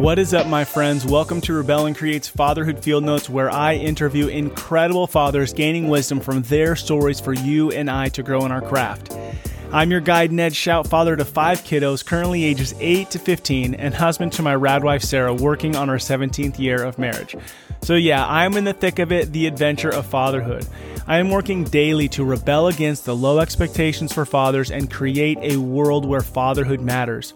What is up, my friends? Welcome to Rebel and Creates Fatherhood Field Notes, where I interview incredible fathers gaining wisdom from their stories for you and I to grow in our craft. I'm your guide, Ned Shout, father to five kiddos, currently ages 8 to 15, and husband to my rad wife, Sarah, working on our 17th year of marriage. So, yeah, I'm in the thick of it, the adventure of fatherhood. I am working daily to rebel against the low expectations for fathers and create a world where fatherhood matters.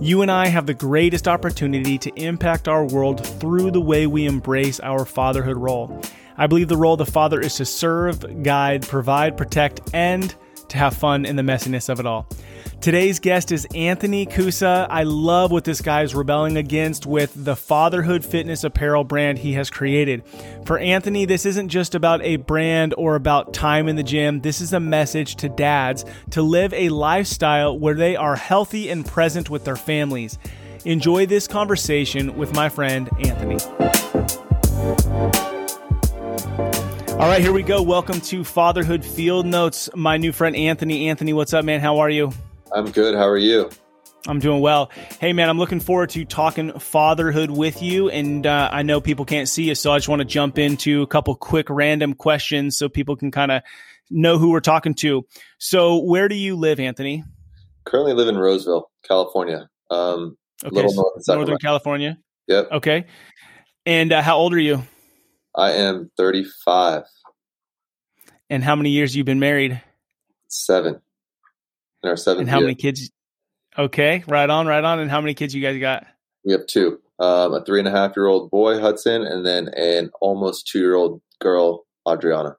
You and I have the greatest opportunity to impact our world through the way we embrace our fatherhood role. I believe the role of the father is to serve, guide, provide, protect, and to have fun in the messiness of it all. Today's guest is Anthony Coussa. I love what this guy is rebelling against with the fatherhood fitness apparel brand he has created. For Anthony, this isn't just about a brand or about time in the gym. This is a message to dads to live a lifestyle where they are healthy and present with their families. Enjoy this conversation with my friend Anthony. All right, here we go. Welcome to Fatherhood Field Notes. My new friend Anthony. Anthony, what's up, man? How are you? I'm good. How are you? I'm doing well. Hey, man, I'm looking forward to talking fatherhood with you. And uh, I know people can't see you, so I just want to jump into a couple quick random questions so people can kind of know who we're talking to. So, where do you live, Anthony? Currently live in Roseville, California. Um, okay, little north Northern California. Yep. Okay. And uh, how old are you? I am 35. And how many years you been married? Seven. In our seventh. And how year. many kids? Okay, right on, right on. And how many kids you guys got? We have two. Um, a three and a half year old boy, Hudson, and then an almost two year old girl, Adriana.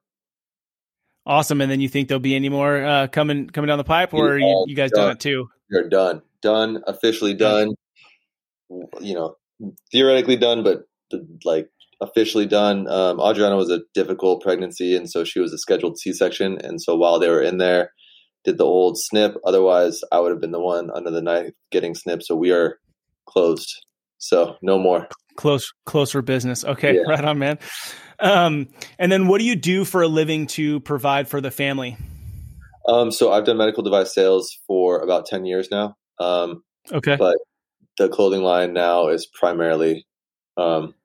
Awesome. And then you think there'll be any more uh, coming coming down the pipe, or you, you, guys done. done it too? You're done, done, officially done. You know, theoretically done, but like officially done. Um, Adriana was a difficult pregnancy, and so she was a scheduled C-section. And so while they were in there, did the old snip. Otherwise, I would have been the one under the knife getting snipped. So we are closed. So no more. Close, closer business. Okay, yeah. right on, man. Um, and then, what do you do for a living to provide for the family? Um, so I've done medical device sales for about ten years now. Um, okay, but the clothing line now is primarily um,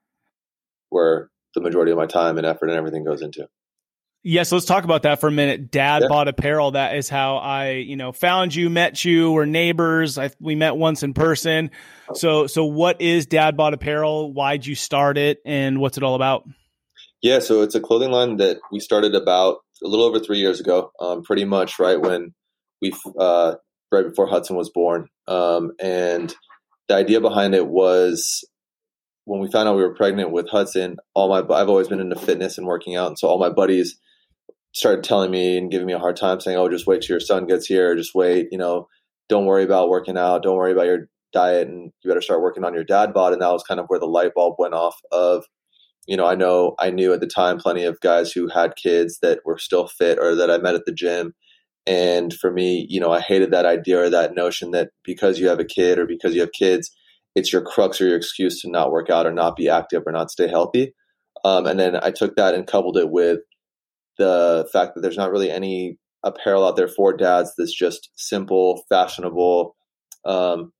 where the majority of my time and effort and everything goes into. Yes, let's talk about that for a minute. Dad yeah. bod apparel. That is how I, you know, found you, met you, we're neighbors. I, we met once in person. So, so what is Dad bod apparel? Why'd you start it, and what's it all about? Yeah, so it's a clothing line that we started about a little over three years ago. Um, pretty much right when we, uh, right before Hudson was born, um, and the idea behind it was when we found out we were pregnant with Hudson, all my I've always been into fitness and working out, and so all my buddies started telling me and giving me a hard time, saying, "Oh, just wait till your son gets here. Just wait. You know, don't worry about working out. Don't worry about your diet, and you better start working on your dad bod." And that was kind of where the light bulb went off. Of, you know, I know I knew at the time plenty of guys who had kids that were still fit or that I met at the gym. And for me, you know, I hated that idea or that notion that because you have a kid or because you have kids, it's your crux or your excuse to not work out or not be active or not stay healthy. Um, and then I took that and coupled it with the fact that there's not really any apparel out there for dads that's just simple, fashionable, um,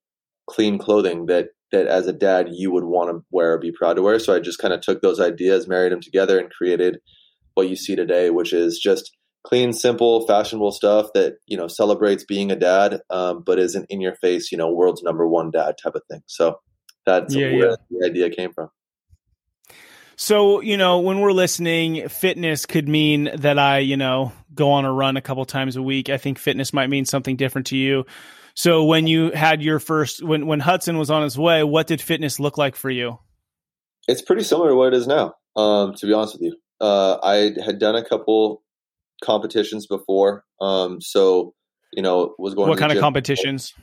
clean clothing that that as a dad you would want to wear or be proud to wear. So I just kind of took those ideas, married them together, and created what you see today, which is just clean, simple, fashionable stuff that you know celebrates being a dad, um, but isn't in your face, you know, world's number one dad type of thing. So that's yeah, where yeah. the idea came from. So, you know, when we're listening, fitness could mean that I, you know, go on a run a couple times a week. I think fitness might mean something different to you. So, when you had your first, when when Hudson was on his way, what did fitness look like for you? It's pretty similar to what it is now. Um, to be honest with you, uh, I had done a couple competitions before, um, so you know, was going. To what kind of competitions?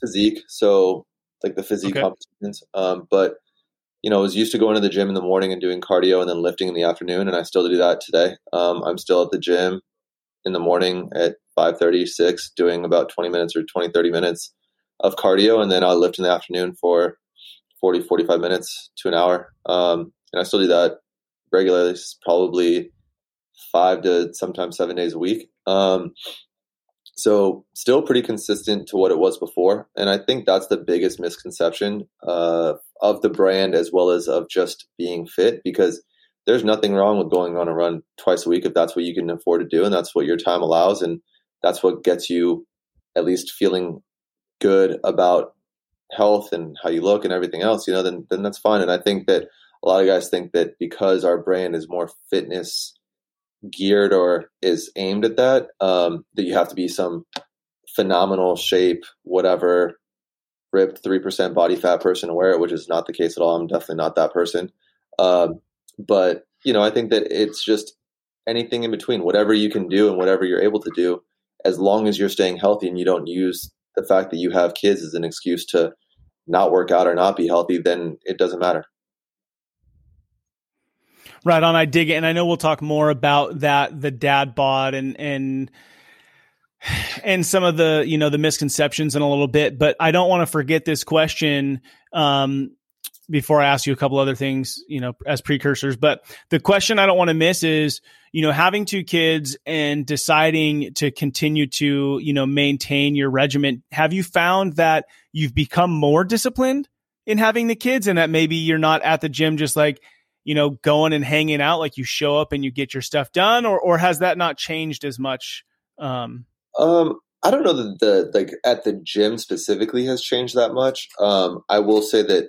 Physique. So, like the physique okay. competitions. Um, but you know, I was used to going to the gym in the morning and doing cardio and then lifting in the afternoon, and I still do that today. Um, I'm still at the gym in the morning at 5.30, 6, doing about 20 minutes or 20, 30 minutes of cardio, and then I'll lift in the afternoon for 40, 45 minutes to an hour. Um, and I still do that regularly, it's probably five to sometimes seven days a week. Um, so still pretty consistent to what it was before, and I think that's the biggest misconception uh, of the brand as well as of just being fit because there's nothing wrong with going on a run twice a week if that's what you can afford to do and that's what your time allows and that's what gets you at least feeling good about health and how you look and everything else, you know, then then that's fine. And I think that a lot of guys think that because our brand is more fitness geared or is aimed at that, um, that you have to be some phenomenal shape, whatever, ripped three percent body fat person to wear it, which is not the case at all. I'm definitely not that person. Um, but you know, I think that it's just anything in between, whatever you can do and whatever you're able to do, as long as you're staying healthy and you don't use the fact that you have kids as an excuse to not work out or not be healthy, then it doesn't matter. Right on. I dig it. And I know we'll talk more about that, the dad bod and, and, and some of the, you know, the misconceptions in a little bit, but I don't want to forget this question. Um, before I ask you a couple other things, you know, as precursors. But the question I don't want to miss is, you know, having two kids and deciding to continue to, you know, maintain your regiment. Have you found that you've become more disciplined in having the kids and that maybe you're not at the gym just like, you know, going and hanging out, like you show up and you get your stuff done, or or has that not changed as much? Um, um I don't know that the like at the gym specifically has changed that much. Um, I will say that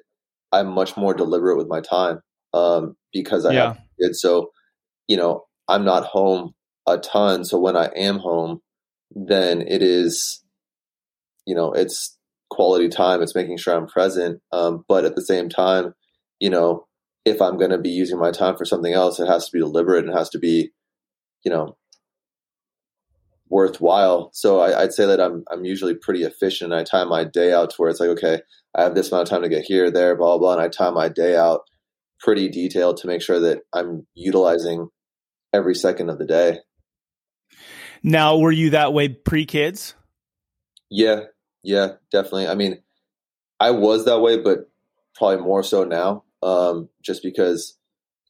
I'm much more deliberate with my time um, because I yeah. have kids. So, you know, I'm not home a ton. So when I am home, then it is, you know, it's quality time. It's making sure I'm present. Um, but at the same time, you know, if I'm going to be using my time for something else, it has to be deliberate. It has to be, you know, worthwhile. So I, would say that I'm I'm usually pretty efficient. I time my day out to where it's like, okay, I have this amount of time to get here, there, blah, blah, blah. And I time my day out pretty detailed to make sure that I'm utilizing every second of the day. Now, were you that way pre kids? Yeah, yeah, definitely. I mean, I was that way, but probably more so now, um, just because.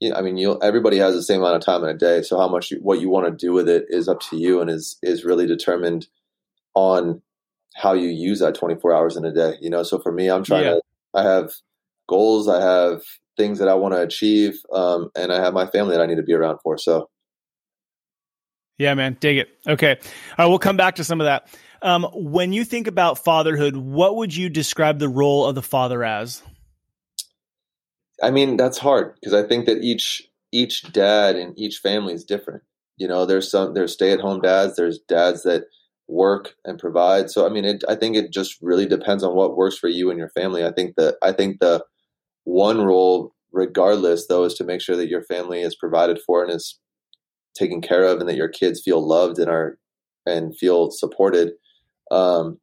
You know, I mean, you everybody has the same amount of time in a day, so how much you, what you want to do with it is up to you, and is is really determined on how you use that 24 hours in a day you know? So for me i'm trying yeah. to i have goals i have things that i want to achieve um, and i have my family that i need to be around for so. Yeah man dig it. Okay. All right we'll come back to some of that. Um, when you think about fatherhood what would you describe the role of the father as i mean that's hard because i think that each each dad in each family is different you know there's some there's stay-at-home dads there's dads that work and provide. So I mean, it, I think it just really depends on what works for you and your family. I think that I think the one role, regardless, though, is to make sure that your family is provided for and is taken care of, and that your kids feel loved and are and feel supported. Um,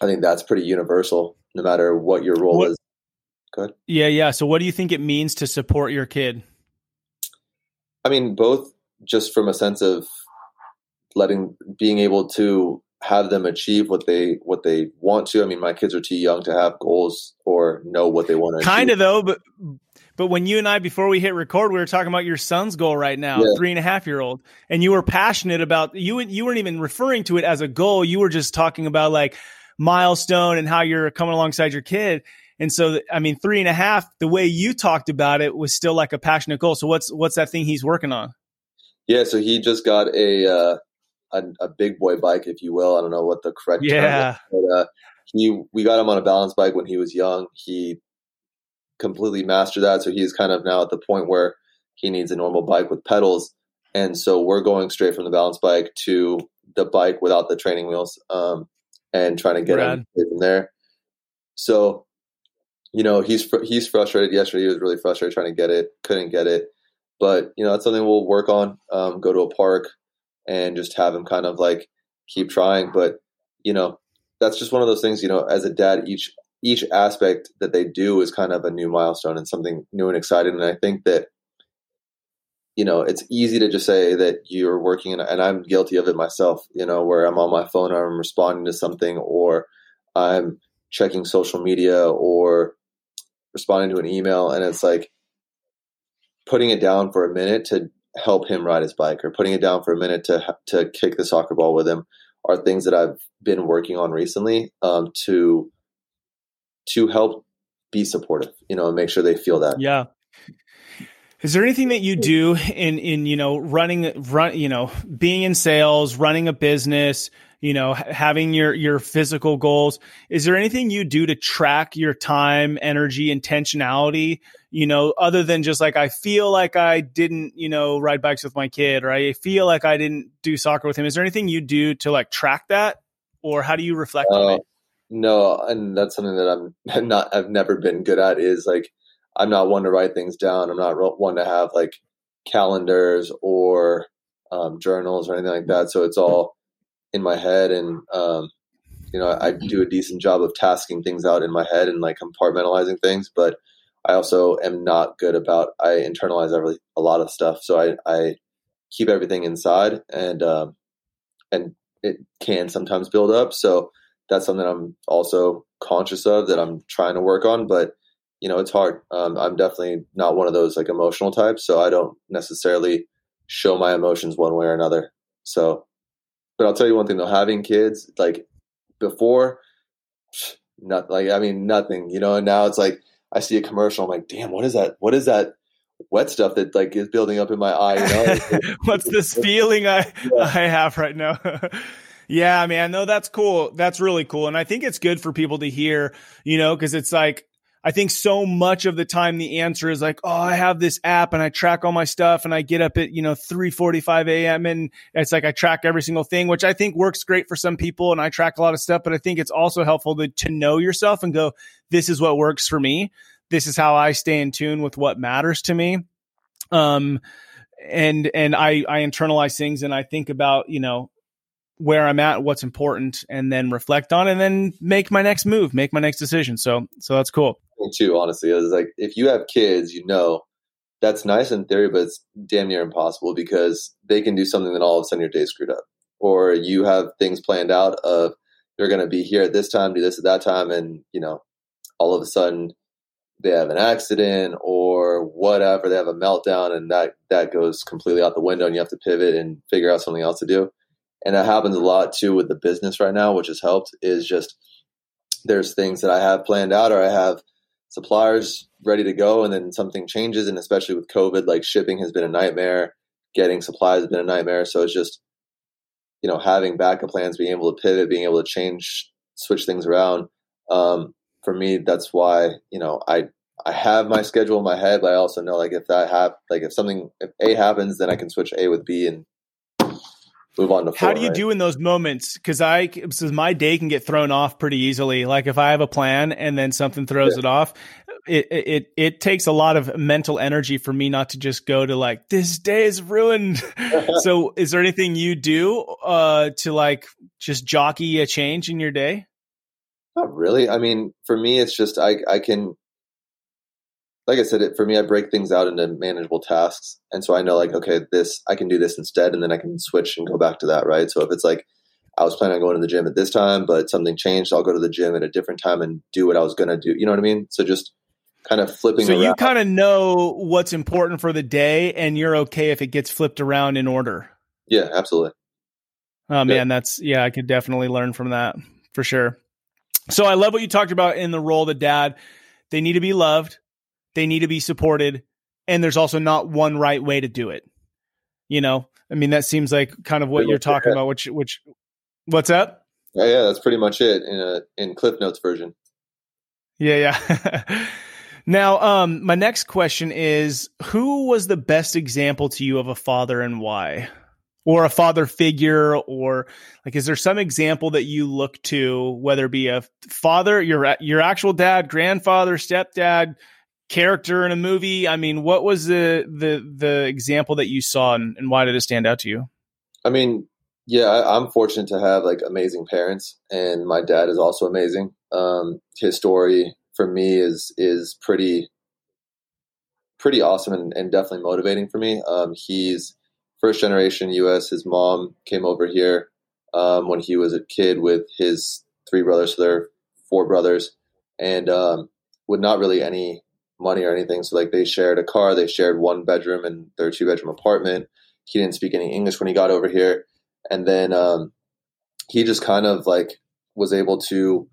I think that's pretty universal, no matter what your role what, is. Good. Yeah, yeah. So, what do you think it means to support your kid? I mean, both just from a sense of letting being able to have them achieve what they what they want to. I mean, my kids are too young to have goals or know what they want to. Kind of though, but but when you and I before we hit record, we were talking about your son's goal right now, yeah. three and a half year old, and you were passionate about you. You weren't even referring to it as a goal. You were just talking about like milestone and how you're coming alongside your kid. And so, I mean, three and a half. The way you talked about it was still like a passionate goal. So what's what's that thing he's working on? Yeah, so he just got a uh, a, a, big boy bike, if you will. I don't know what the correct yeah. term is, but uh, he we got him on a balance bike when he was young. He completely mastered that, so he's kind of now at the point where he needs a normal bike with pedals, and so we're going straight from the balance bike to the bike without the training wheels, um, and trying to get Rad. him from there. So, you know, he's fr- he's frustrated. Yesterday, he was really frustrated trying to get it, couldn't get it, but you know, that's something we'll work on. Um, go to a park, and just have him kind of like keep trying. But you know, that's just one of those things. You know, as a dad, each each aspect that they do is kind of a new milestone and something new and exciting. And I think that you know it's easy to just say that you're working, and, and I'm guilty of it myself. You know, where I'm on my phone, or I'm responding to something, or I'm checking social media, or responding to an email, and it's like putting it down for a minute to help him ride his bike or putting it down for a minute to to kick the soccer ball with him are things that I've been working on recently um, to to help be supportive, you know, and make sure they feel that. Yeah. Is there anything that you do in in you know running run you know being in sales, running a business, you know having your your physical goals? Is there anything you do to track your time, energy, intentionality? You know, other than just like I feel like I didn't you know ride bikes with my kid, or I feel like I didn't do soccer with him. Is there anything you do to like track that, or how do you reflect uh, on it? No, and that's something that I'm not. I've never been good at. Is like I'm not one to write things down. I'm not one to have like calendars or um, journals or anything like that. So it's all in my head, and um, you know, I do a decent job of tasking things out in my head and like compartmentalizing things. But I also am not good about. I internalize every a lot of stuff, so I I keep everything inside, and um, and it can sometimes build up. So that's something I'm also conscious of that I'm trying to work on, but you know, it's hard. Um, I'm definitely not one of those like emotional types, so I don't necessarily show my emotions one way or another. So, but I'll tell you one thing though, having kids, like before, not like I mean nothing, you know. And now it's like I see a commercial, I'm like, damn, what is that? What is that? Wet stuff that like is building up in my eye. You know? What's this feeling I yeah. I have right now? yeah, man, no, that's cool. That's really cool, and I think it's good for people to hear, you know, because it's like I think so much of the time the answer is like, oh, I have this app and I track all my stuff and I get up at, you know, 3:45 a.m. and it's like I track every single thing, which I think works great for some people and I track a lot of stuff, but I think it's also helpful to, to know yourself and go, this is what works for me. This is how I stay in tune with what matters to me. Um and and I I internalize things and I think about, you know, where I'm at, what's important, and then reflect on, and then make my next move, make my next decision. So, so that's cool. Too honestly, is like if you have kids, you know, that's nice in theory, but it's damn near impossible because they can do something that all of a sudden your day screwed up, or you have things planned out of they're going to be here at this time, do this at that time, and you know, all of a sudden they have an accident or whatever, they have a meltdown, and that that goes completely out the window, and you have to pivot and figure out something else to do and that happens a lot too with the business right now, which has helped. Is just there's things that I have planned out, or I have suppliers ready to go, and then something changes, and especially with COVID, like shipping has been a nightmare, getting supplies has been a nightmare. So it's just you know having backup plans, being able to pivot, being able to change, switch things around. Um, for me, that's why you know I I have my schedule in my head, but I also know like if that hap- like if something if A happens, then I can switch A with B and move on to How do you right? do in those moments? Because I, because my day can get thrown off pretty easily. Like if I have a plan and then something throws yeah. it off, it, it it takes a lot of mental energy for me not to just go to like this day is ruined. so, is there anything you do uh, to like just jockey a change in your day? Not really. I mean, for me, it's just I I can like I said, it, for me, I break things out into manageable tasks. And so I know like, okay, this, I can do this instead. And then I can switch and go back to that. Right. So if it's like, I was planning on going to the gym at this time, but something changed, I'll go to the gym at a different time and do what I was going to do. You know what I mean? So just kind of flipping. So around. you kind of know what's important for the day and you're okay if it gets flipped around in order. Yeah, absolutely. Oh man, that's, yeah, I could definitely learn from that for sure. So I love what you talked about in the role of the dad. They need to be loved they need to be supported. And there's also not one right way to do it. You know, I mean, that seems like kind of what you're talking about, which, which, what's up? Yeah, yeah, that's pretty much it in a, in Cliff Notes version. Yeah, yeah. now, um, my next question is who was the best example to you of a father and why? Or a father figure, or like, is there some example that you look to, whether it be a father, your your actual dad, grandfather, stepdad, character in a movie? I mean, what was the the the example that you saw, and, and why did it stand out to you? I mean, yeah, I, am fortunate to have like amazing parents, and my dad is also amazing. Um, his story for me is is pretty pretty awesome and, and definitely motivating for me. Um, he's first generation U.S. His mom came over here um, when he was a kid with his three brothers, so they're four brothers, and um, with not really any money or anything. So like they shared a car, they shared one bedroom and their two bedroom apartment. He didn't speak any English when he got over here, and then um, he just kind of like was able to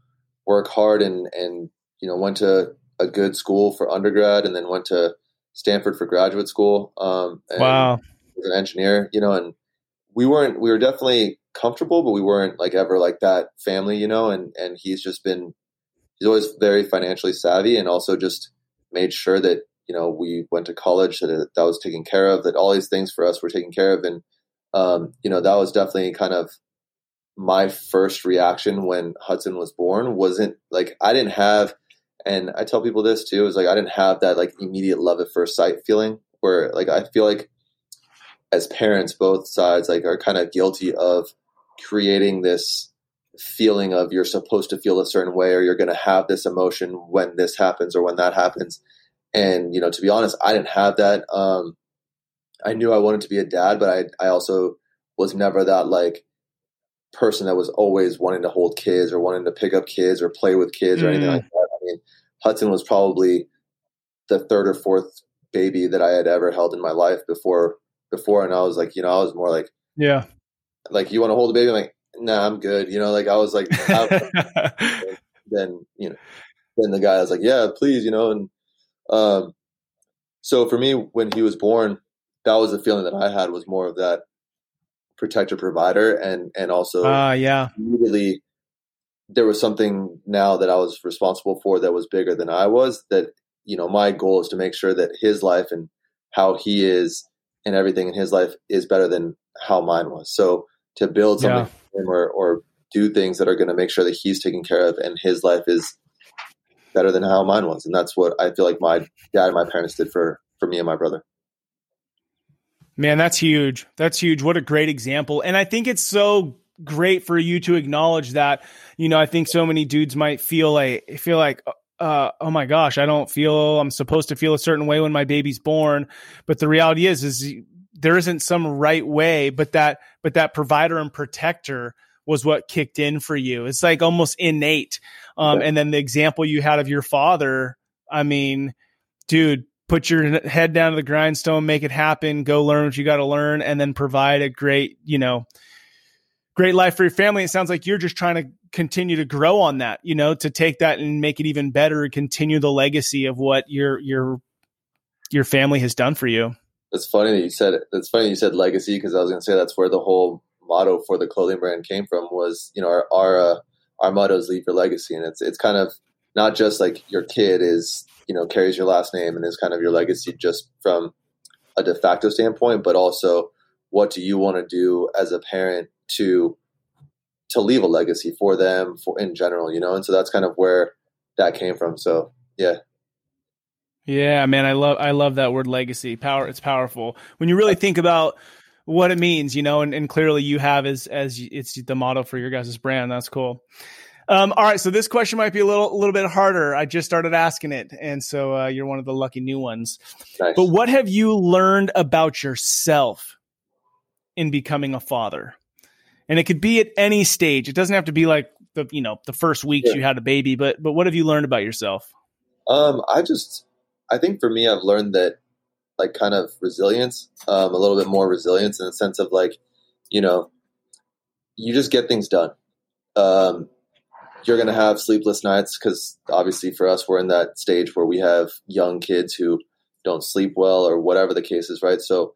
work hard and and you know went to a good school for undergrad and then went to Stanford for graduate school. Um, wow, was an engineer, you know, and we weren't we were definitely comfortable, but we weren't like ever like that family, you know. And and he's just been he's always very financially savvy and also just made sure that you know we went to college that it, that was taken care of that all these things for us were taken care of. And um, you know that was definitely kind of my first reaction when Hudson was born wasn't like I didn't have and I tell people this too is like I didn't have that like immediate love at first sight feeling where like I feel like as parents both sides like are kind of guilty of creating this feeling of you're supposed to feel a certain way or you're going to have this emotion when this happens or when that happens. And you know to be honest i didn't have that um i knew i wanted to be a dad but i i also was never that like person that was always wanting to hold kids or wanting to pick up kids or play with kids or anything mm. like that. I mean hudson was probably the third or fourth baby that i had ever held in my life before before and i was like you know i was more like yeah. like you want to hold a baby? I'm like nah, I'm good. You know, like I was like, then you know, then the guy was like, yeah, please, you know, and um, so for me, when he was born, that was the feeling that I had was more of that protector provider, and and also, uh, yeah, immediately there was something now that I was responsible for that was bigger than I was. That you know, my goal is to make sure that his life and how he is and everything in his life is better than how mine was. So to build something yeah. or, or do things that are going to make sure that he's taken care of and his life is better than how mine was. And that's what I feel like my dad and my parents did for, for me and my brother. Man, that's huge. That's huge. What a great example. And I think it's so great for you to acknowledge that, you know, I think so many dudes might feel like, feel like, uh, oh my gosh, I don't feel I'm supposed to feel a certain way when my baby's born. But the reality is, is there isn't some right way, but that but that provider and protector was what kicked in for you. It's like almost innate. Um, and then the example you had of your father, I mean, dude, put your head down to the grindstone, make it happen, go learn what you got to learn, and then provide a great, you know, great life for your family. It sounds like you're just trying to continue to grow on that, you know, to take that and make it even better continue the legacy of what your your your family has done for you. It's funny that you said it. It's funny you said legacy because I was going to say that's where the whole motto for the clothing brand came from. Was you know our our uh, our motto is leave your legacy, and it's it's kind of not just like your kid is you know carries your last name and is kind of your legacy just from a de facto standpoint, but also what do you want to do as a parent to to leave a legacy for them for in general, you know? And so that's kind of where that came from. So yeah, yeah, man, I love I love that word legacy. Power it's powerful. When you really think about what it means, you know, and, and clearly you have as as it's the motto for your guys' brand. That's cool. Um, all right, so this question might be a little a little bit harder. I just started asking it, and so uh, you're one of the lucky new ones. Nice. But what have you learned about yourself in becoming a father? And it could be at any stage. It doesn't have to be like the you know the first weeks yeah. you had a baby, but but what have you learned about yourself? Um, I just I think for me, I've learned that like kind of resilience, um, a little bit more resilience in the sense of like, you know, you just get things done. Um, you're going to have sleepless nights because obviously for us, we're in that stage where we have young kids who don't sleep well or whatever the case is, right? So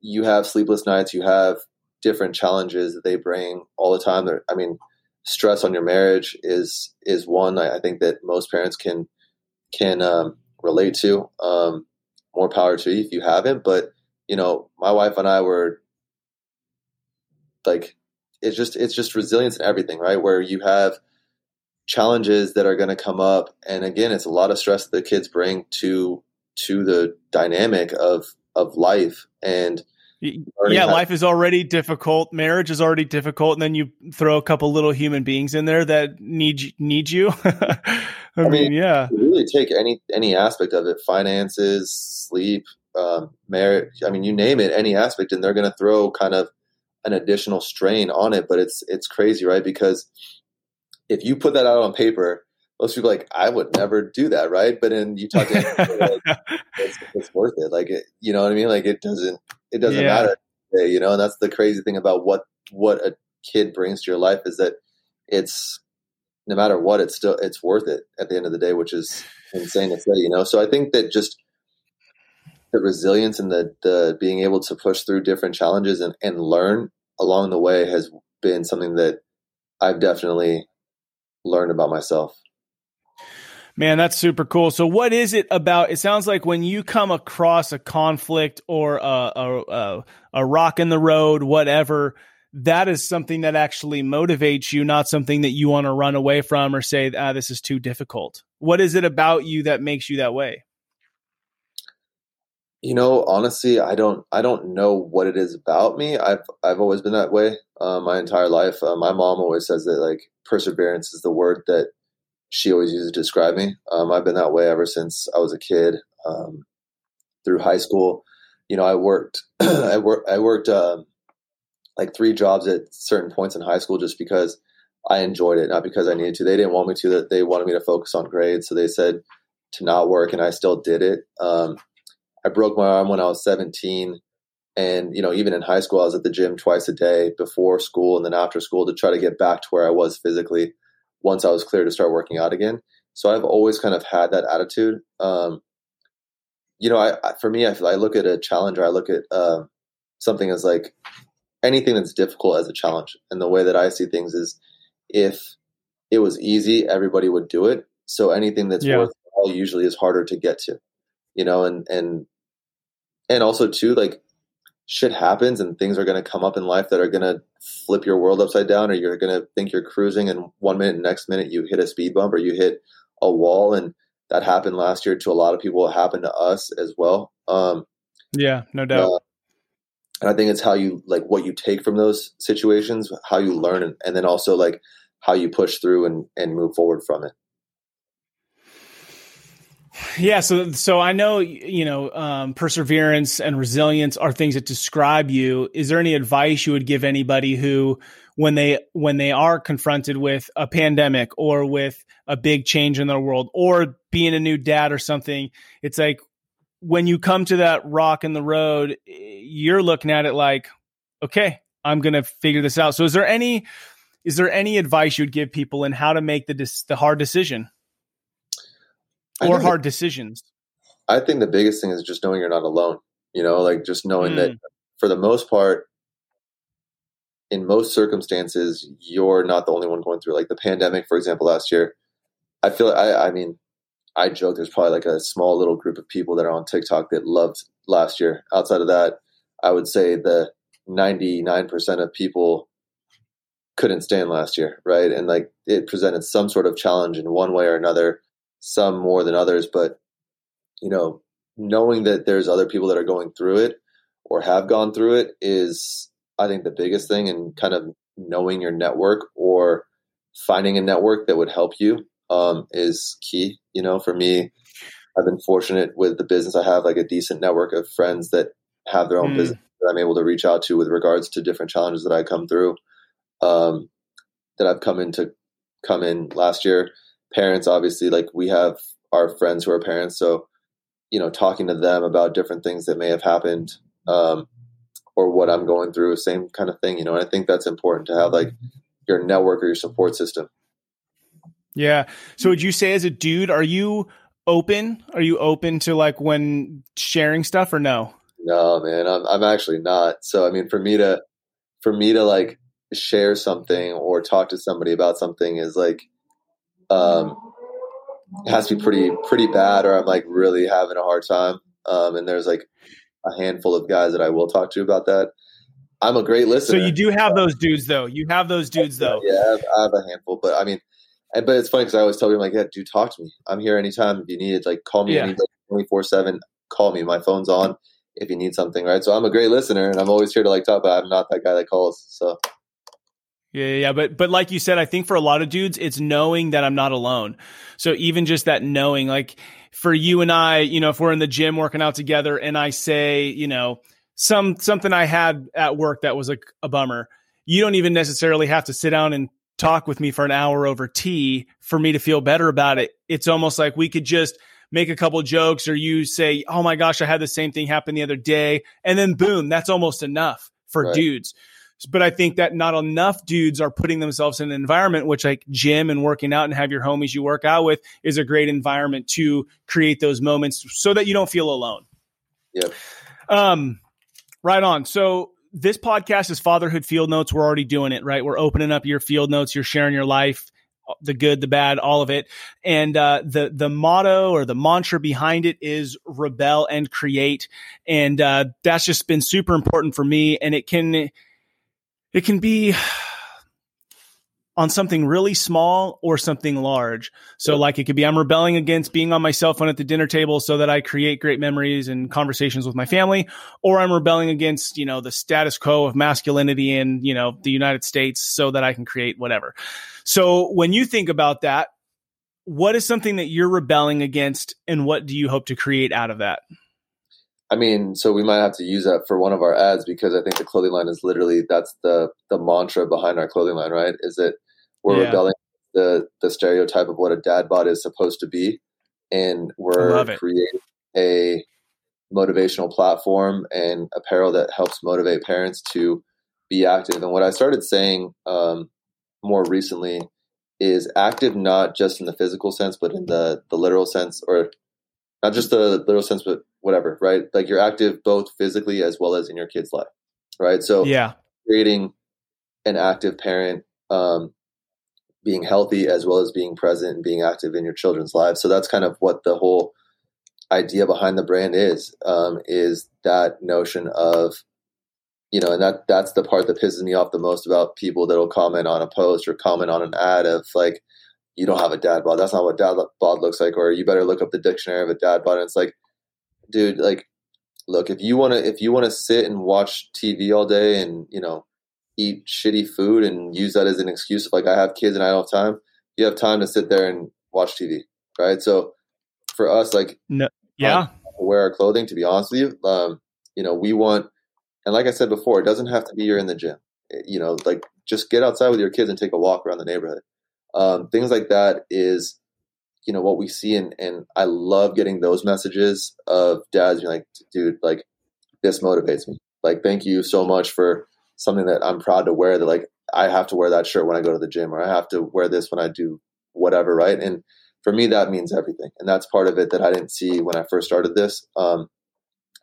you have sleepless nights, you have different challenges that they bring all the time. They're, I mean, stress on your marriage is is one I, I think that most parents can can um, relate to. Um, more power to you if you haven't. But you know, my wife and I were like, it's just it's just resilience and everything, right? Where you have challenges that are going to come up, and again, it's a lot of stress that the kids bring to to the dynamic of of life and yeah life is already difficult marriage is already difficult and then you throw a couple little human beings in there that need need you I, I, mean, yeah. Really take any any aspect of it, finances, sleep, um, marriage. I mean, you name it, any aspect, and they're going to throw kind of an additional strain on it. But it's it's crazy, right? Because if you put that out on paper, most people like I would never do that, right? But then you talk to like, it's, it's, worth it. Like it, you know what I mean? Like it doesn't it doesn't yeah. matter, you know. And that's the crazy thing about what what a kid brings to your life is that it's no matter what, it's still it's worth it at the end of the day, which is insane to say, you know. So I think that just the resilience and the the being able to push through different challenges and, and learn along the way has been something that I've definitely learned about myself. Man, that's super cool. So, what is it about? It sounds like when you come across a conflict or a, a, a, a rock in the road, whatever, that is something that actually motivates you, not something that you want to run away from or say, ah, this is too difficult. What is it about you that makes you that way? You know, honestly, I don't, I don't know what it is about me. I've, I've always been that way uh, my entire life. Uh, my mom always says that like perseverance is the word that she always uses to describe me. Um, I've been that way ever since I was a kid. Um, through high school, you know, I worked, I worked, I worked um, like three jobs at certain points in high school just because I enjoyed it, not because I needed to. They didn't want me to. That they wanted me to focus on grades, so they said to not work, and I still did it. Um, I broke my arm when I was 17, and you know, even in high school, I was at the gym twice a day before school and then after school to try to get back to where I was physically once I was clear to start working out again. So I've always kind of had that attitude. Um, you know, I, I, for me, I, I, look at a challenge or I look at uh, something as like anything that's difficult as a challenge. And the way that I see things is if it was easy, everybody would do it. So anything that's yeah. worthwhile usually is harder to get to, you know, and, and, and also too, like shit happens and things are going to come up in life that are going to flip your world upside down or you're going to think you're cruising and one minute next minute you hit a speed bump or you hit a wall and that happened last year to a lot of people it happened to us as well um, yeah no doubt uh, and i think it's how you like what you take from those situations how you learn and, and then also like how you push through and and move forward from it yeah, so so I know you know um, perseverance and resilience are things that describe you. Is there any advice you would give anybody who, when they when they are confronted with a pandemic or with a big change in their world or being a new dad or something, it's like when you come to that rock in the road, you're looking at it like, okay, I'm gonna figure this out. So is there any is there any advice you'd give people in how to make the the hard decision? or hard that, decisions? I think the biggest thing is just knowing you're not alone. You know, like just knowing mm. that for the most part, in most circumstances, you're not the only one going through. Like the pandemic, for example, last year, I feel. I, I mean, I joke. There's probably like a small little group of people that are on TikTok that loved last year. Outside of that, I would say the 99% of people couldn't stand last year, right? And like it presented some sort of challenge in one way or another some more than others, but you know, knowing that there's other people that are going through it or have gone through it is I think the biggest thing and kind of knowing your network or finding a network that would help you um, is key. You know, for me, I've been fortunate with the business. I have like a decent network of friends that have their own mm. business that I'm able to reach out to with regards to different challenges that I come through. Um, that I've come into come in last year parents obviously like we have our friends who are parents so you know talking to them about different things that may have happened um, or what i'm going through same kind of thing you know and i think that's important to have like your network or your support system yeah so would you say as a dude are you open are you open to like when sharing stuff or no no man i'm, I'm actually not so i mean for me to for me to like share something or talk to somebody about something is like um, has to be pretty pretty bad, or I'm like really having a hard time. Um, and there's like a handful of guys that I will talk to about that. I'm a great listener. So you do have those dudes, though. You have those dudes, though. Yeah, I have, I have a handful, but I mean, but it's funny because I always tell them like, yeah, dude, talk to me. I'm here anytime if you need it. Like, call me yeah. 24 seven. Call me. My phone's on if you need something, right? So I'm a great listener, and I'm always here to like talk. But I'm not that guy that calls. So yeah, yeah, but but like you said, I think for a lot of dudes, it's knowing that I'm not alone. So even just that knowing, like for you and I, you know, if we're in the gym working out together, and I say, you know, some something I had at work that was a, a bummer, you don't even necessarily have to sit down and talk with me for an hour over tea for me to feel better about it. It's almost like we could just make a couple jokes, or you say, "Oh my gosh, I had the same thing happen the other day," and then boom, that's almost enough for right. dudes. but I think that not enough dudes are putting themselves in an environment which like gym and working out and have your homies you work out with is a great environment to create those moments so that you don't feel alone. Yep. Um, right on. So this podcast is fatherhood field notes. We're already doing it, right? We're opening up your field notes. You're sharing your life, the good, the bad, all of it. And uh, the the motto or the mantra behind it is rebel and create. And uh, that's just been super important for me. And it can it can be on something really small or something large. So like it could be I'm rebelling against being on my cell phone at the dinner table so that I create great memories and conversations with my family, or I'm rebelling against, you know, the status quo of masculinity in, you know, the United States so that I can create whatever. So when you think about that, what is something that you're rebelling against and what do you hope to create out of that? I mean, so we might have to use that for one of our ads because I think the clothing line is literally that's the the mantra behind our clothing line, right? Is that we're yeah. rebelling the the stereotype of what a dad bod is supposed to be, and we're creating a motivational platform and apparel that helps motivate parents to be active. And what I started saying um, more recently is active not just in the physical sense, but in the the literal sense, or not just the literal sense, but whatever, right? Like you're active both physically as well as in your kid's life, right? So yeah, creating an active parent, um, being healthy as well as being present and being active in your children's lives. So that's kind of what the whole idea behind the brand is, um, is that notion of, you know, and that that's the part that pisses me off the most about people that'll comment on a post or comment on an ad of like, you don't have a dad bod. That's not what dad bod looks like. Or you better look up the dictionary of a dad bod. And it's like, dude, like, look, if you want to, if you want to sit and watch TV all day and, you know, eat shitty food and use that as an excuse, like I have kids and I don't have time, you have time to sit there and watch TV. Right. So for us, like, no, yeah, wear our clothing, to be honest with you, um, you know, we want, and like I said before, it doesn't have to be you're in the gym. You know, like just get outside with your kids and take a walk around the neighborhood um, things like that is you know what we see and and i love getting those messages of dads you're like dude like this motivates me like thank you so much for something that i'm proud to wear that like i have to wear that shirt when i go to the gym or i have to wear this when i do whatever right and for me that means everything and that's part of it that i didn't see when i first started this um,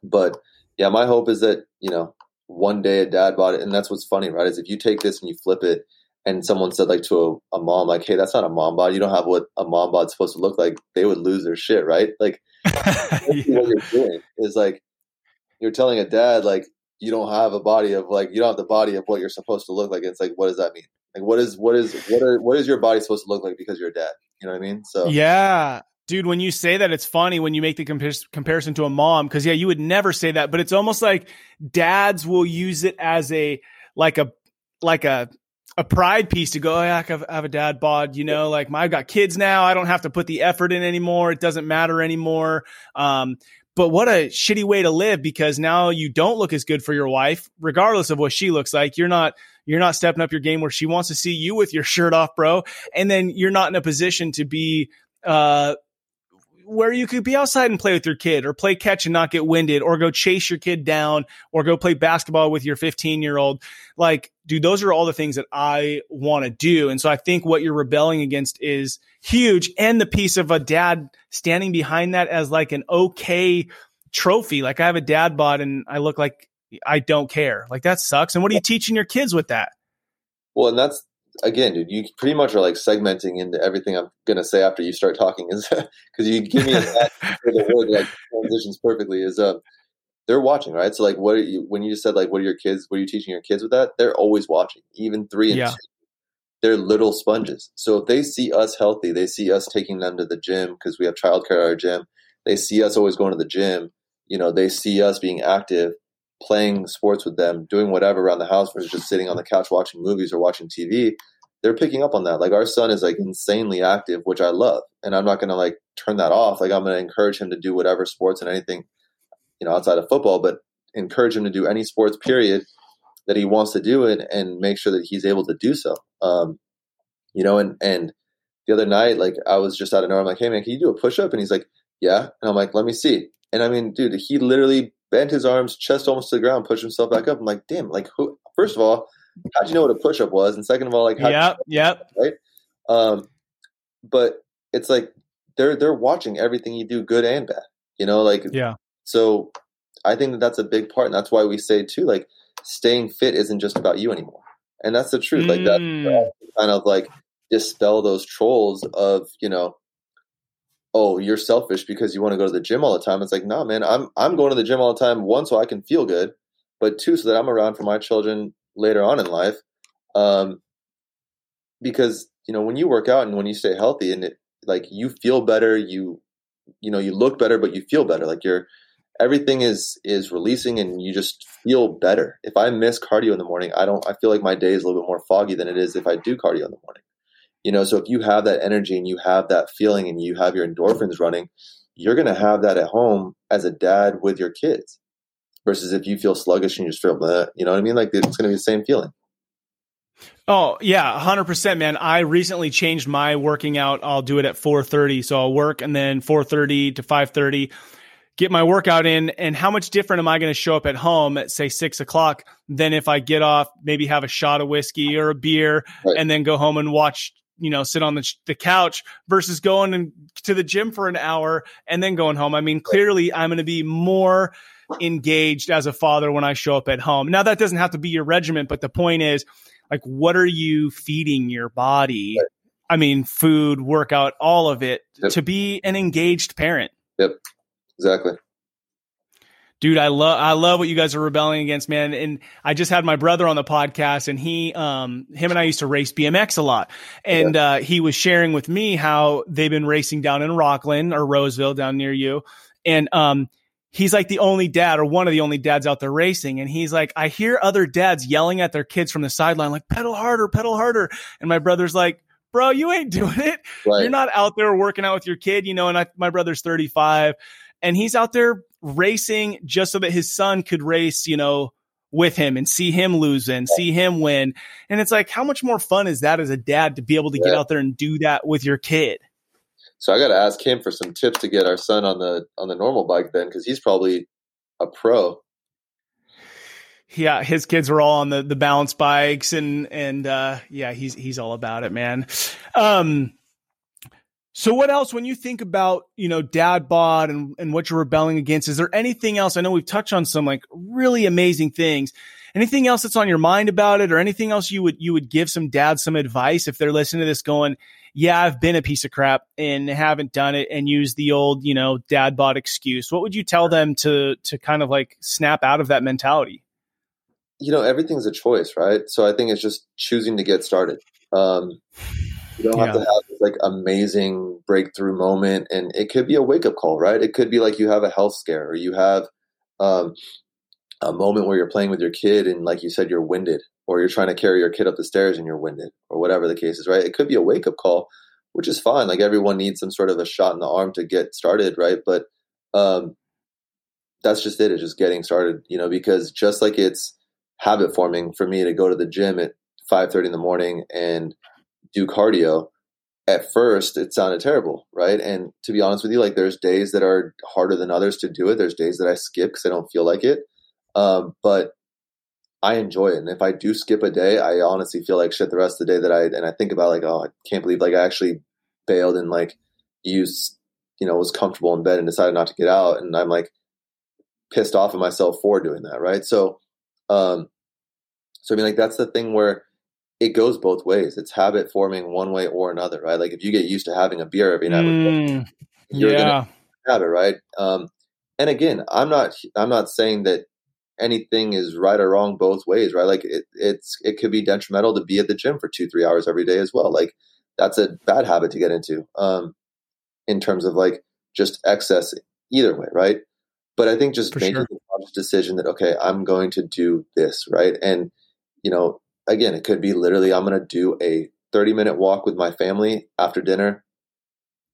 but yeah my hope is that you know one day a dad bought it and that's what's funny right is if you take this and you flip it and someone said like to a, a, mom like hey that's not a mom bod you don't have what a mom bod's supposed to look like they would lose their shit right like yeah. what you're doing is like you're telling a dad like you don't have a body of like you don't have the body of what you're supposed to look like it's like what does that mean like what is what is what are what is your body supposed to look like because you're a dad you know what i mean so yeah dude when you say that it's funny when you make the compar- comparison to a mom because yeah you would never say that but it's almost like dads will use it as a like a like a a pride piece to go, oh, yeah, I have, I have a dad bod, you know, like my, I've got kids now. I don't have to put the effort in anymore. It doesn't matter anymore. Um, but what a shitty way to live because now you don't look as good for your wife, regardless of what she looks like. You're not, you're not stepping up your game where she wants to see you with your shirt off, bro. And then you're not in a position to be, uh, where you could be outside and play with your kid or play catch and not get winded or go chase your kid down or go play basketball with your 15 year old. Like, dude, those are all the things that I want to do. And so I think what you're rebelling against is huge. And the piece of a dad standing behind that as like an okay trophy. Like I have a dad bod and I look like I don't care. Like that sucks. And what are you teaching your kids with that? Well, and that's again, dude, you pretty much are like segmenting into everything I'm gonna say after you start talking, is because you give me a the word like transitions perfectly. Is uh, they're watching, right? So like, what are you when you just said like, what are your kids? What are you teaching your kids with that? They're always watching, even three and yeah. two. They're little sponges. So if they see us healthy, they see us taking them to the gym because we have childcare at our gym. They see us always going to the gym. You know, they see us being active playing sports with them, doing whatever around the house versus just sitting on the couch watching movies or watching TV, they're picking up on that. Like our son is like insanely active, which I love. And I'm not gonna like turn that off. Like I'm gonna encourage him to do whatever sports and anything, you know, outside of football, but encourage him to do any sports period that he wants to do it and make sure that he's able to do so. Um, you know, and and the other night, like I was just out of nowhere, I'm like, hey man, can you do a push up? And he's like, Yeah. And I'm like, let me see. And I mean, dude, he literally bent his arms, chest almost to the ground, pushed himself back up. I'm like, damn, like who? First of all, how'd you know what a push up was? And second of all, like, yep, yep, right. Um, but it's like they're they're watching everything you do, good and bad. You know, like yeah. So I think that that's a big part, and that's why we say too, like staying fit isn't just about you anymore, and that's the truth. Mm. Like that kind of like dispel those trolls of you know oh you're selfish because you want to go to the gym all the time. It's like no nah, man i'm i'm going to the gym all the time one so i can feel good but two so that i'm around for my children later on in life um because you know when you work out and when you stay healthy and it like you feel better you you know you look better but you feel better like you're everything is is releasing and you just feel better. If i miss cardio in the morning i don't i feel like my day is a little bit more foggy than it is if i do cardio in the morning you know so if you have that energy and you have that feeling and you have your endorphins running you're going to have that at home as a dad with your kids versus if you feel sluggish and you just feel Bleh, you know what i mean like it's going to be the same feeling Oh yeah, hundred percent, man. I recently changed my working out. I'll do it at four thirty, so I'll work and then four thirty to five thirty, get my workout in. And how much different am I going to show up at home at say six o'clock than if I get off, maybe have a shot of whiskey or a beer, right. and then go home and watch you know sit on the, the couch versus going and to the gym for an hour and then going home. I mean clearly i'm going to be more engaged as a father when i show up at home. Now that doesn't have to be your regimen but the point is like what are you feeding your body? Right. i mean food workout all of it yep. to be an engaged parent. Yep. Exactly dude i love i love what you guys are rebelling against man and i just had my brother on the podcast and he um him and i used to race bmx a lot and yeah. uh he was sharing with me how they've been racing down in Rocklin or roseville down near you and um he's like the only dad or one of the only dads out there racing. And he's like, I hear other dads yelling at their kids from the sideline, like, pedal harder, pedal harder. And my brother's like, bro, you ain't doing it. Right. You're not out there working out with your kid, you know, and I, my brother's 35 and he's out there racing just so that his son could race, you know, with him and see him lose and see him win. And it's like, how much more fun is that as a dad to be able to yeah. get out there and do that with your kid? So I got to ask him for some tips to get our son on the on the normal bike then, because he's probably a pro. Yeah, his kids were all on the the balance bikes, and and uh, yeah, he's he's all about it, man. Um, so what else when you think about, you know, dad bod and, and what you're rebelling against, is there anything else? I know we've touched on some like really amazing things. Anything else that's on your mind about it or anything else you would, you would give some dads some advice if they're listening to this going, yeah, I've been a piece of crap and haven't done it and used the old, you know, dad bod excuse. What would you tell them to to kind of like snap out of that mentality? You know, everything's a choice, right? So I think it's just choosing to get started. Um, you don't yeah. have to have this like amazing breakthrough moment, and it could be a wake up call, right? It could be like you have a health scare, or you have um, a moment where you're playing with your kid, and like you said, you're winded, or you're trying to carry your kid up the stairs and you're winded or whatever the case is, right? It could be a wake up call, which is fine. Like everyone needs some sort of a shot in the arm to get started, right? But um, that's just it. It's just getting started, you know, because just like it's habit forming for me to go to the gym at 5.30 in the morning and do cardio, at first it sounded terrible, right? And to be honest with you, like there's days that are harder than others to do it. There's days that I skip because I don't feel like it. Um, but I enjoy it. And if I do skip a day, I honestly feel like shit the rest of the day that I, and I think about like, oh, I can't believe like I actually bailed and like used, you know, was comfortable in bed and decided not to get out. And I'm like pissed off at myself for doing that. Right. So, um, so I mean, like that's the thing where it goes both ways. It's habit forming one way or another, right? Like if you get used to having a beer every night, mm, you're yeah. gonna have it, right? Um, and again, I'm not, I'm not saying that anything is right or wrong both ways, right? Like it, it's it could be detrimental to be at the gym for two three hours every day as well. Like that's a bad habit to get into, um, in terms of like just excess either way, right? But I think just for making sure. the decision that okay, I'm going to do this, right? And you know, again, it could be literally I'm going to do a 30 minute walk with my family after dinner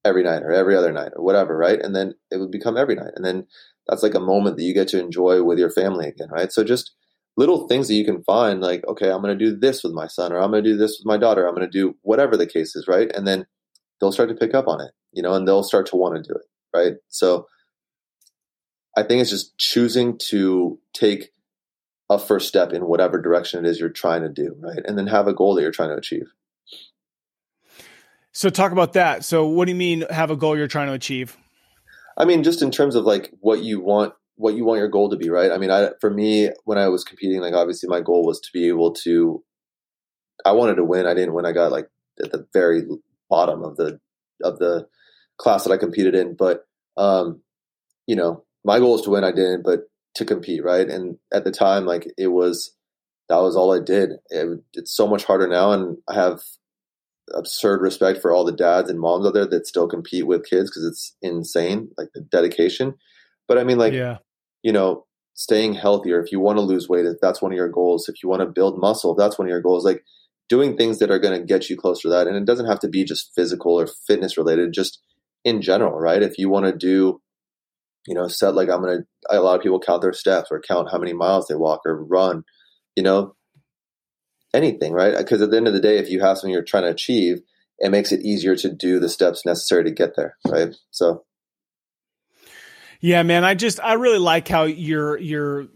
every night or every other night or whatever, right? And then it would become every night. And then that's like a moment that you get to enjoy with your family again, right? So just little things that you can find like, okay, I'm going to do this with my son or I'm going to do this with my daughter. I'm going to do whatever the case is, right? And then they'll start to pick up on it, you know, and they'll start to want to do it, right? So I think it's just choosing to take a first step in whatever direction it is you're trying to do, right? And then have a goal that you're trying to achieve. So talk about that. So what do you mean have a goal you're trying to achieve? I mean, just in terms of like what you want, what you want your goal to be, right? I mean, I, for me, when I was competing, like obviously my goal was to be able to, I wanted to win. I didn't win. I got like at the very bottom of the, of the class that I competed in. But, um, you know, my goal is to win. I didn't, but to compete, right? And at the time, like it was, that was all I did. It, it's so much harder now. And I have absurd respect for all the dads and moms out there that still compete with kids because it's insane, like the dedication. But I mean, like, yeah. you know, staying healthier, if you want to lose weight, if that's one of your goals, if you want to build muscle, if that's one of your goals, like doing things that are going to get you closer to that. And it doesn't have to be just physical or fitness related, just in general, right? If you want to do, you know, set like I'm to, a lot of people count their steps or count how many miles they walk or run, you know, anything, right? Uh, because at the end of the day, if you have something you're trying to achieve, it makes it easier to do the steps necessary to get there, right? So yeah, man, I just I really like how you're you're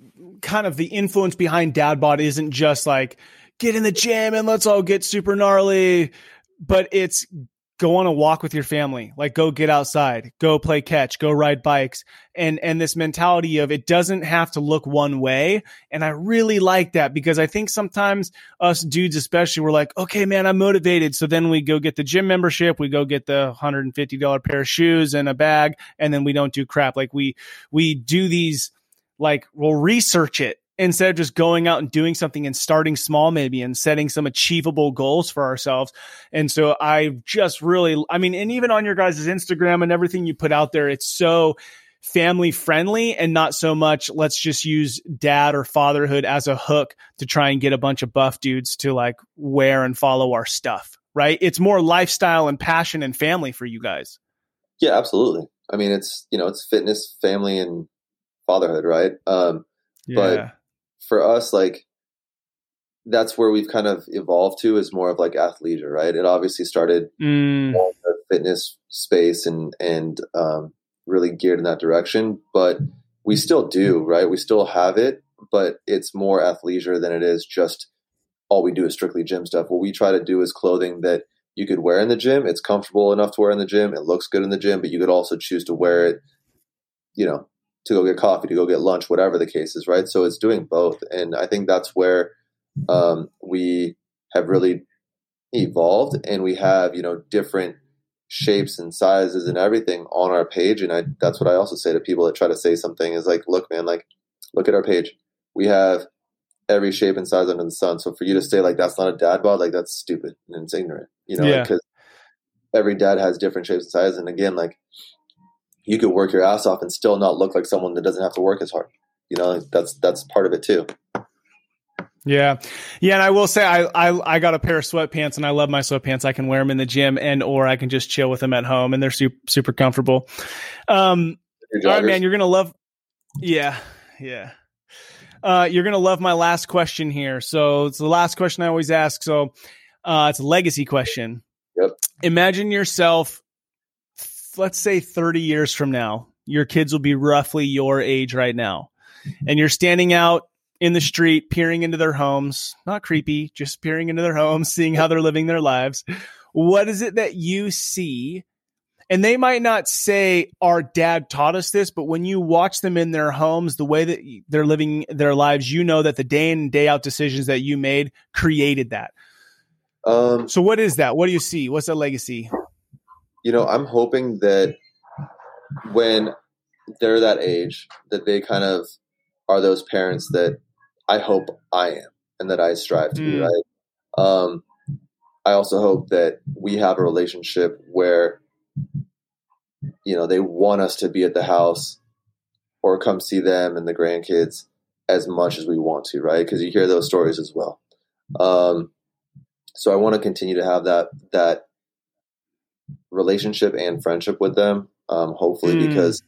kind of the influence behind Dad Bod isn't just like get in the gym and let's all get super gnarly, but it's go on a walk with your family. Like go get outside. Go play catch. Go ride bikes. And and this mentality of it doesn't have to look one way. And i really like that because i think sometimes us dudes especially we're like okay man i'm motivated. So then we go get the gym membership. We go get the $150 pair of shoes and a bag. And then we don't do crap. Like we we do these like we'll research it instead of just going out and doing something and starting small maybe and setting some achievable goals for ourselves. And so I just really, I mean, and even on your guys' Instagram and everything you put out there, it's so family friendly and not so much let's just use dad or fatherhood as a hook to try and get a bunch of buff dudes to like wear and follow our stuff, right? It's more lifestyle and passion and family for you guys. Yeah, absolutely. I mean, it's, you know, it's fitness, family and fatherhood, right? Um, yeah. but for us, like that's where we've kind of evolved to is more of like athleisure, right? It obviously started mm. the fitness space and and um, really geared in that direction, but we still do, right? We still have it, but it's more athleisure than it is just all we do is strictly gym stuff. What we try to do is clothing that you could wear in the gym. It's comfortable enough to wear in the gym. It looks good in the gym, but you could also choose to wear it, you know, to go get coffee, to go get lunch, whatever the case is, right? So it's doing both, and I think that's where um, we have really evolved, and we have you know different shapes and sizes and everything on our page, and I that's what I also say to people that try to say something is like, look, man, like look at our page, we have every shape and size under the sun. So for you to say like that's not a dad bod, like that's stupid and it's ignorant, you know, because yeah. every dad has different shapes and sizes, and again, like you could work your ass off and still not look like someone that doesn't have to work as hard. You know, that's that's part of it too. Yeah, yeah, and I will say I, I I got a pair of sweatpants and I love my sweatpants. I can wear them in the gym and or I can just chill with them at home and they're super super comfortable. Um, all right, man, you're gonna love. Yeah, yeah. Uh, you're gonna love my last question here. So it's the last question I always ask. So uh, it's a legacy question. Yep. Imagine yourself let's say 30 years from now, your kids will be roughly your age right now. And you're standing out in the street, peering into their homes, not creepy, just peering into their homes, seeing how they're living their lives. What is it that you see? And they might not say, Our dad taught us this, but when you watch them in their homes, the way that they're living their lives, you know that the day in and day out decisions that you made created that. Um, so, what is that? What do you see? What's that legacy? You know, I'm hoping that when they're that age, that they kind of are those parents that I hope I am and that I strive to mm. be, right? Um, I also hope that we have a relationship where, you know, they want us to be at the house or come see them and the grandkids as much as we want to, right? Because you hear those stories as well. Um, so I want to continue to have that that relationship and friendship with them. Um, hopefully, mm. because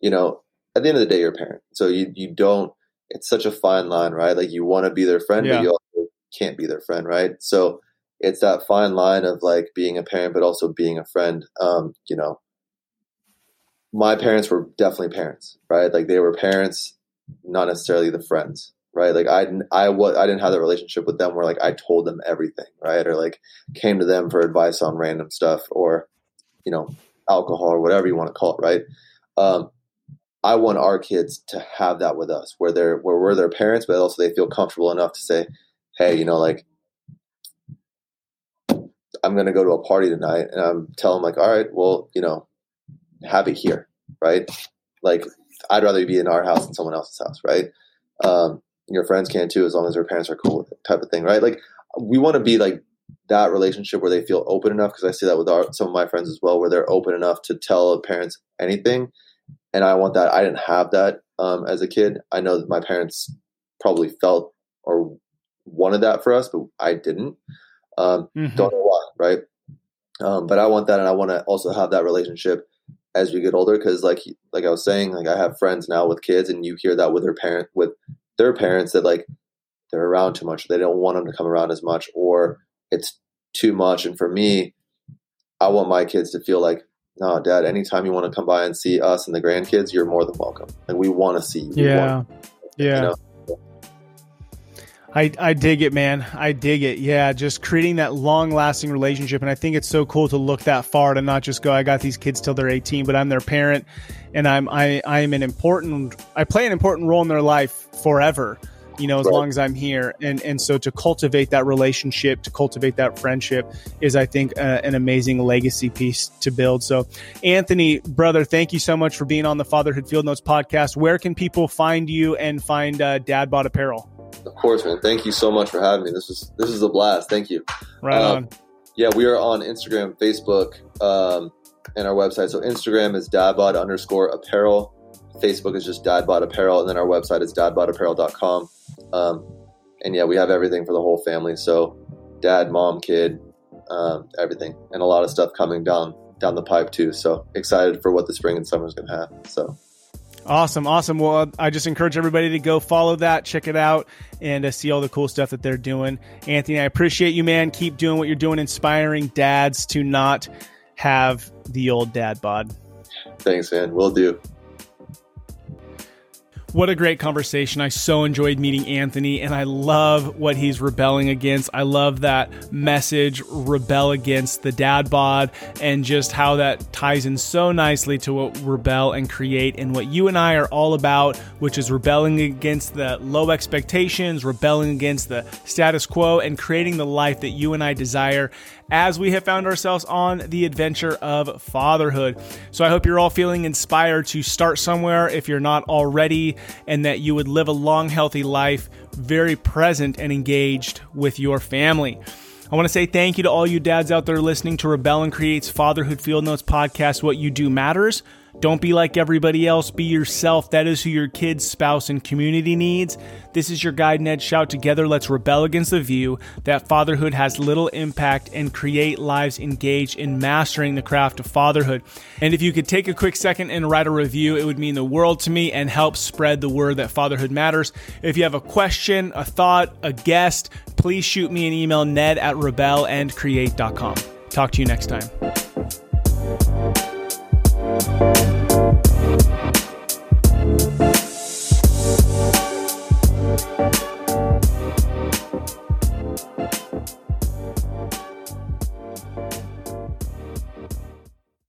you know, at the end of the day, you're a parent, so you you don't. It's such a fine line, right? Like you want to be their friend, yeah. but you also can't be their friend, right? So it's that fine line of like being a parent, but also being a friend. Um, you know, my parents were definitely parents, right? Like they were parents, not necessarily the friends, right? Like I I what I didn't have that relationship with them where like I told them everything, right? Or like came to them for advice on random stuff or you know alcohol or whatever you want to call it, right? Um, I want our kids to have that with us, where they're where we're their parents, but also they feel comfortable enough to say, "Hey, you know, like I'm going to go to a party tonight," and I'm telling them like, "All right, well, you know, have it here, right? Like, I'd rather be in our house than someone else's house, right? Um, your friends can too, as long as their parents are cool with it, type of thing, right? Like, we want to be like that relationship where they feel open enough because I see that with our, some of my friends as well, where they're open enough to tell parents anything. And I want that. I didn't have that um, as a kid. I know that my parents probably felt or wanted that for us, but I didn't. Um, mm-hmm. Don't know why, right? Um, but I want that, and I want to also have that relationship as we get older because, like, like I was saying, like I have friends now with kids, and you hear that with their parent, with their parents that like they're around too much, they don't want them to come around as much, or it's too much. And for me, I want my kids to feel like, no, dad, anytime you want to come by and see us and the grandkids, you're more than welcome. And we want to see you. yeah. Yeah. You know? I, I dig it, man. I dig it. Yeah, just creating that long lasting relationship. And I think it's so cool to look that far to not just go, I got these kids till they're 18, but I'm their parent and I'm, I, I'm an important, I play an important role in their life forever you know, as right. long as I'm here. And and so to cultivate that relationship, to cultivate that friendship is, I think, uh, an amazing legacy piece to build. So, Anthony, brother, thank you so much for being on the Fatherhood Field Notes podcast. Where can people find you and find uh, Dad Bod Apparel? Of course, man. Thank you so much for having me. This is this is a blast. Thank you. Right um, on. Yeah, we are on Instagram, Facebook, um, and our website. So Instagram is dadbod underscore apparel. Facebook is just dadbod apparel, and then our website is dadbodapparel.com. Um, and yeah, we have everything for the whole family. So dad, mom, kid, um, everything, and a lot of stuff coming down down the pipe too. So excited for what the spring and summer is going to have. So. Awesome, awesome. Well, I just encourage everybody to go follow that, check it out, and uh, see all the cool stuff that they're doing. Anthony, I appreciate you, man. Keep doing what you're doing, inspiring dads to not have the old dad bod. Thanks, man. We'll do. What a great conversation. I so enjoyed meeting Anthony, and I love what he's rebelling against. I love that message, rebel against the dad bod, and just how that ties in so nicely to what rebel and create and what you and I are all about, which is rebelling against the low expectations, rebelling against the status quo, and creating the life that you and I desire as we have found ourselves on the adventure of fatherhood. So I hope you're all feeling inspired to start somewhere if you're not already, and that you would live a long, healthy life, very present and engaged with your family. I want to say thank you to all you dads out there listening to Rebel and Create's Fatherhood Field Notes podcast. What you do matters. Don't be like everybody else. Be yourself. That is who your kids, spouse, and community needs. This is your guide, Ned Shout. Together, let's rebel against the view that fatherhood has little impact and create lives engaged in mastering the craft of fatherhood. And if you could take a quick second and write a review, it would mean the world to me and help spread the word that fatherhood matters. If you have a question, a thought, a guest, please shoot me an email, ned at rebelandcreate.com. Talk to you next time. Thank